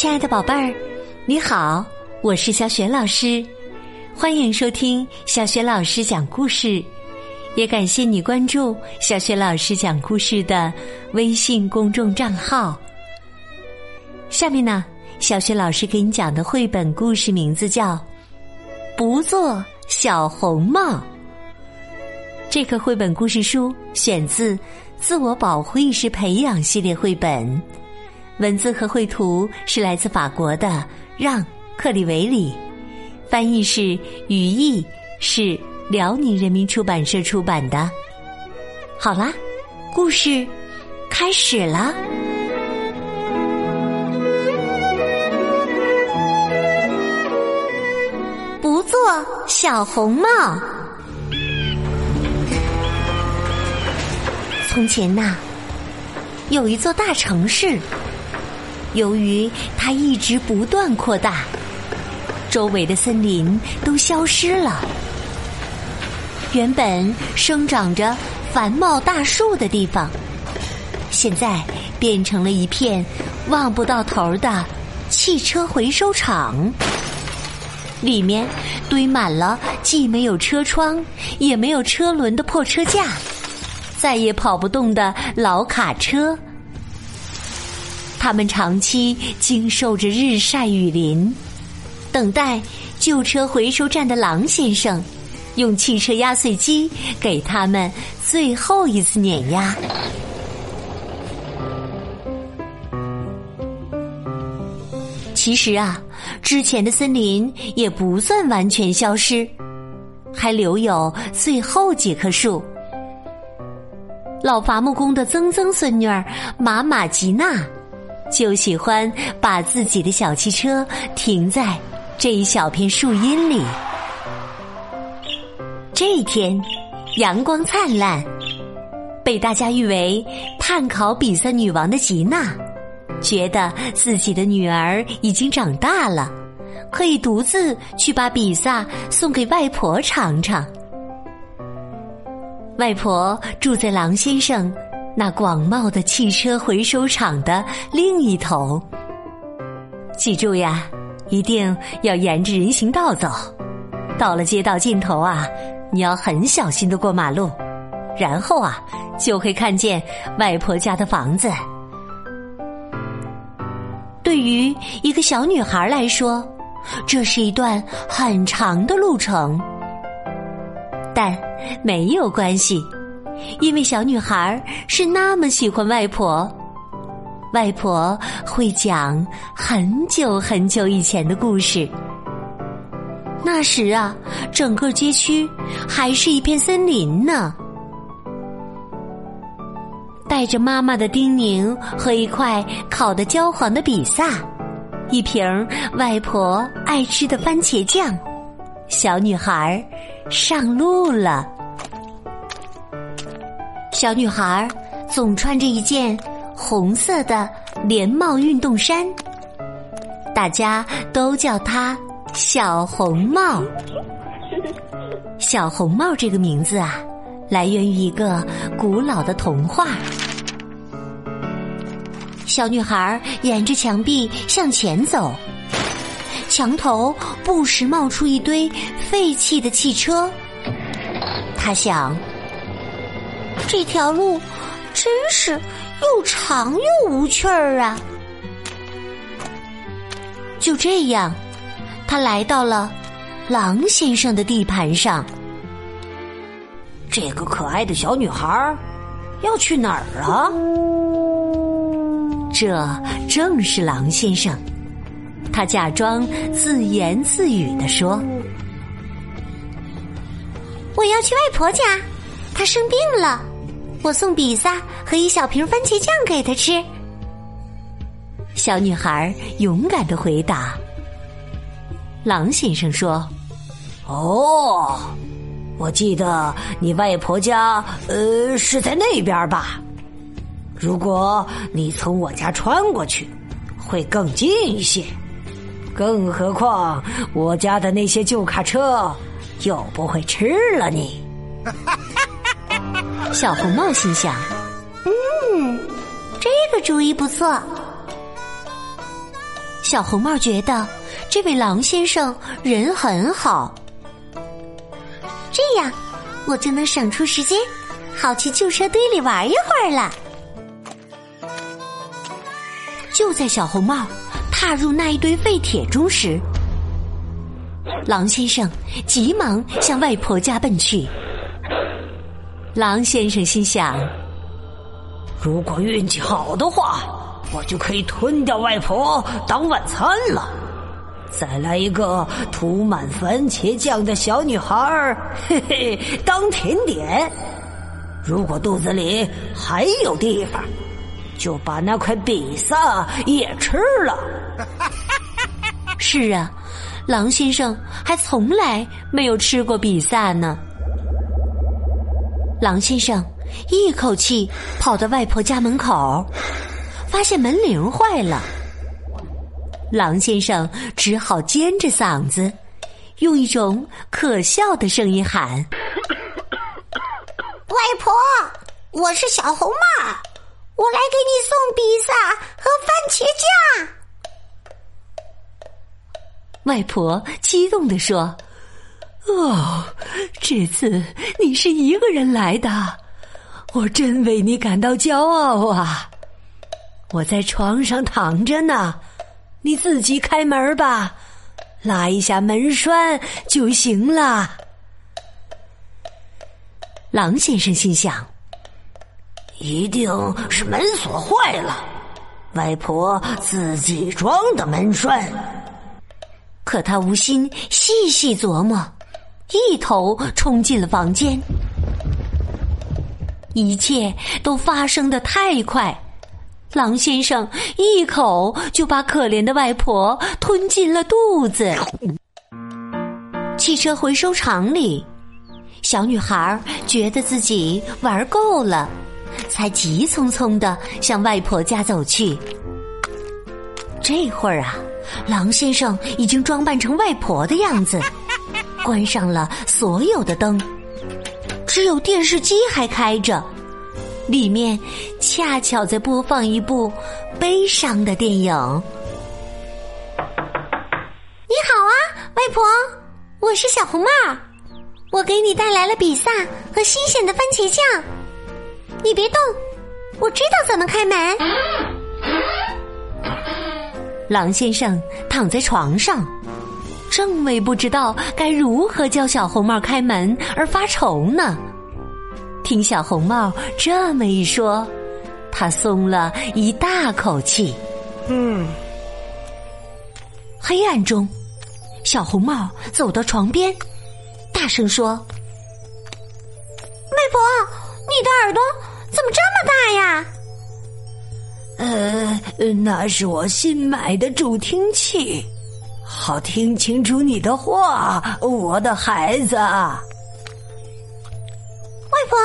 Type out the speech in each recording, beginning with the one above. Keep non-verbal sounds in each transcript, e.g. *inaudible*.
亲爱的宝贝儿，你好，我是小雪老师，欢迎收听小雪老师讲故事，也感谢你关注小雪老师讲故事的微信公众账号。下面呢，小雪老师给你讲的绘本故事名字叫《不做小红帽》。这个绘本故事书选自《自我保护意识培养》系列绘本。文字和绘图是来自法国的让·克里维里，翻译是语义，是辽宁人民出版社出版的。好啦，故事开始了。不做小红帽。从前呐，有一座大城市。由于它一直不断扩大，周围的森林都消失了。原本生长着繁茂大树的地方，现在变成了一片望不到头的汽车回收厂。里面堆满了既没有车窗也没有车轮的破车架，再也跑不动的老卡车。他们长期经受着日晒雨淋，等待旧车回收站的狼先生用汽车压碎机给他们最后一次碾压。其实啊，之前的森林也不算完全消失，还留有最后几棵树。老伐木工的曾曾孙女儿马马吉娜。就喜欢把自己的小汽车停在这一小片树荫里。这一天，阳光灿烂，被大家誉为“碳烤比萨女王”的吉娜，觉得自己的女儿已经长大了，可以独自去把比萨送给外婆尝尝。外婆住在狼先生。那广袤的汽车回收厂的另一头，记住呀，一定要沿着人行道走。到了街道尽头啊，你要很小心的过马路，然后啊，就会看见外婆家的房子。对于一个小女孩来说，这是一段很长的路程，但没有关系。因为小女孩是那么喜欢外婆，外婆会讲很久很久以前的故事。那时啊，整个街区还是一片森林呢。带着妈妈的叮咛和一块烤的焦黄的比萨，一瓶外婆爱吃的番茄酱，小女孩上路了。小女孩总穿着一件红色的连帽运动衫，大家都叫她小红帽。*laughs* 小红帽这个名字啊，来源于一个古老的童话。小女孩沿着墙壁向前走，墙头不时冒出一堆废弃的汽车，她想。这条路真是又长又无趣儿啊！就这样，他来到了狼先生的地盘上。这个可爱的小女孩要去哪儿啊？这正是狼先生。他假装自言自语的说：“我要去外婆家，她生病了。”我送比萨和一小瓶番茄酱给他吃。小女孩勇敢的回答。狼先生说：“哦，我记得你外婆家呃是在那边吧？如果你从我家穿过去，会更近一些。更何况我家的那些旧卡车又不会吃了你。” *laughs* 小红帽心想：“嗯，这个主意不错。”小红帽觉得这位狼先生人很好，这样我就能省出时间，好去旧车堆里玩一会儿了。就在小红帽踏入那一堆废铁中时，狼先生急忙向外婆家奔去。狼先生心想：如果运气好的话，我就可以吞掉外婆当晚餐了。再来一个涂满番茄酱的小女孩，嘿嘿，当甜点。如果肚子里还有地方，就把那块比萨也吃了。*laughs* 是啊，狼先生还从来没有吃过比萨呢。狼先生一口气跑到外婆家门口，发现门铃坏了。狼先生只好尖着嗓子，用一种可笑的声音喊：“ *coughs* 外婆，我是小红帽，我来给你送披萨和番茄酱。”外婆激动地说。哦，这次你是一个人来的，我真为你感到骄傲啊！我在床上躺着呢，你自己开门吧，拉一下门栓就行了。狼先生心想，一定是门锁坏了，外婆自己装的门栓。可他无心细细琢磨。一头冲进了房间，一切都发生的太快，狼先生一口就把可怜的外婆吞进了肚子。汽车回收厂里，小女孩觉得自己玩够了，才急匆匆的向外婆家走去。这会儿啊，狼先生已经装扮成外婆的样子。关上了所有的灯，只有电视机还开着，里面恰巧在播放一部悲伤的电影。你好啊，外婆，我是小红帽，我给你带来了比萨和新鲜的番茄酱。你别动，我知道怎么开门。狼先生躺在床上。正为不知道该如何教小红帽开门而发愁呢，听小红帽这么一说，他松了一大口气。嗯，黑暗中，小红帽走到床边，大声说：“外婆，你的耳朵怎么这么大呀？”“呃，那是我新买的助听器。”好听清楚你的话，我的孩子。外婆，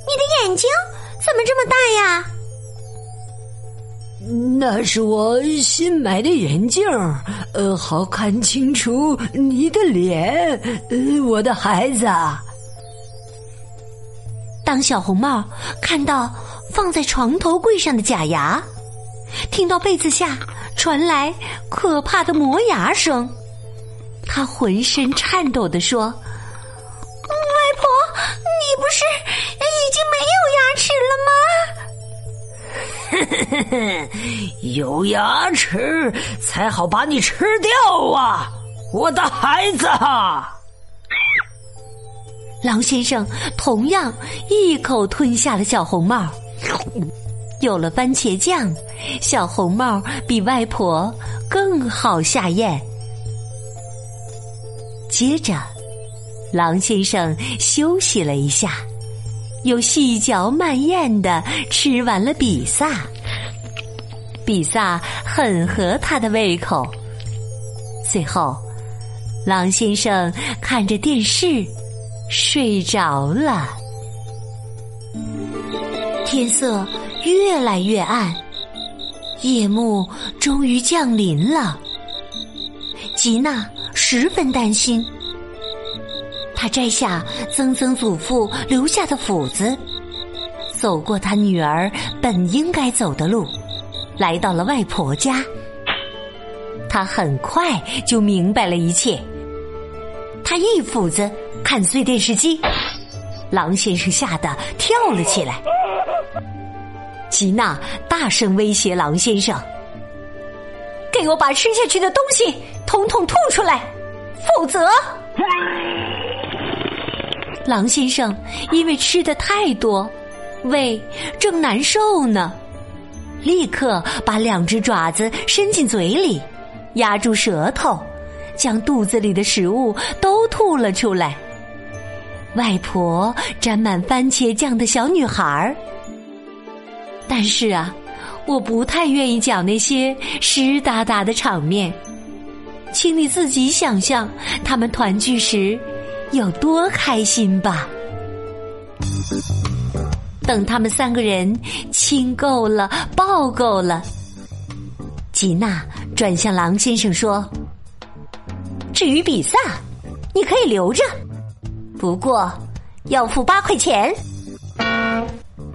你的眼睛怎么这么大呀？那是我新买的眼镜，呃，好看清楚你的脸，呃，我的孩子。当小红帽看到放在床头柜上的假牙，听到被子下。传来可怕的磨牙声，他浑身颤抖的说：“外婆，你不是已经没有牙齿了吗？”“ *laughs* 有牙齿才好把你吃掉啊，我的孩子！”狼先生同样一口吞下了小红帽。有了番茄酱，小红帽比外婆更好下咽。接着，狼先生休息了一下，又细嚼慢咽的吃完了比萨。比萨很合他的胃口。最后，狼先生看着电视睡着了。天色。越来越暗，夜幕终于降临了。吉娜十分担心，她摘下曾曾祖父留下的斧子，走过她女儿本应该走的路，来到了外婆家。他很快就明白了一切。他一斧子砍碎电视机，狼先生吓得跳了起来。吉娜大声威胁狼先生：“给我把吃下去的东西统统吐出来，否则……”狼先生因为吃的太多，胃正难受呢，立刻把两只爪子伸进嘴里，压住舌头，将肚子里的食物都吐了出来。外婆沾满番茄酱的小女孩，但是啊，我不太愿意讲那些湿哒哒的场面，请你自己想象他们团聚时。有多开心吧！等他们三个人亲够了、抱够了，吉娜转向狼先生说：“至于比萨，你可以留着，不过要付八块钱。”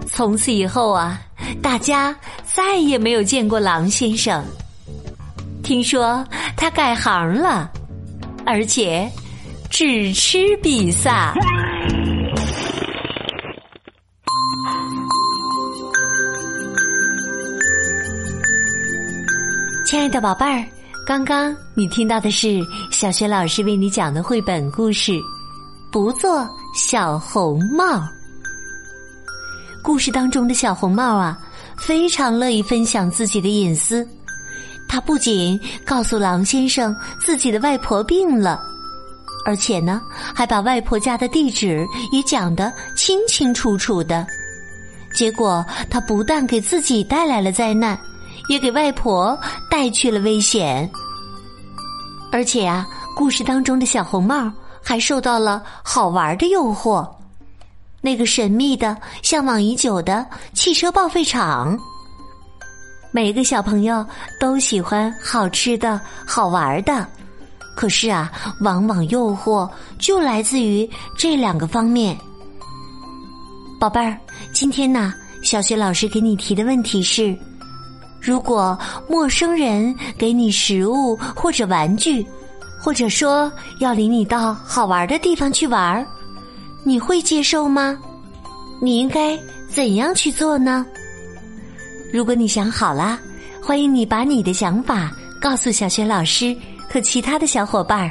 从此以后啊，大家再也没有见过狼先生。听说他改行了，而且。只吃比萨。亲爱的宝贝儿，刚刚你听到的是小学老师为你讲的绘本故事《不做小红帽》。故事当中的小红帽啊，非常乐意分享自己的隐私。他不仅告诉狼先生自己的外婆病了。而且呢，还把外婆家的地址也讲得清清楚楚的。结果他不但给自己带来了灾难，也给外婆带去了危险。而且啊，故事当中的小红帽还受到了好玩的诱惑，那个神秘的、向往已久的汽车报废厂。每个小朋友都喜欢好吃的、好玩的。可是啊，往往诱惑就来自于这两个方面。宝贝儿，今天呢，小学老师给你提的问题是：如果陌生人给你食物或者玩具，或者说要领你到好玩的地方去玩儿，你会接受吗？你应该怎样去做呢？如果你想好了，欢迎你把你的想法告诉小学老师。和其他的小伙伴儿，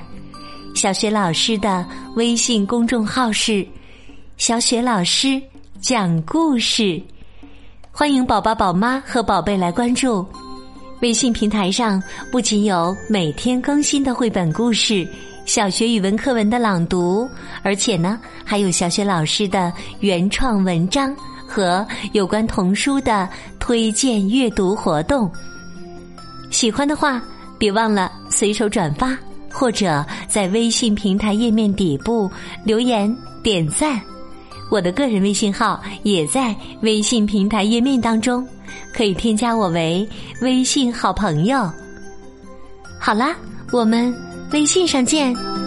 小雪老师的微信公众号是“小雪老师讲故事”，欢迎宝宝、宝妈和宝贝来关注。微信平台上不仅有每天更新的绘本故事、小学语文课文的朗读，而且呢，还有小雪老师的原创文章和有关童书的推荐阅读活动。喜欢的话。别忘了随手转发，或者在微信平台页面底部留言点赞。我的个人微信号也在微信平台页面当中，可以添加我为微信好朋友。好啦，我们微信上见。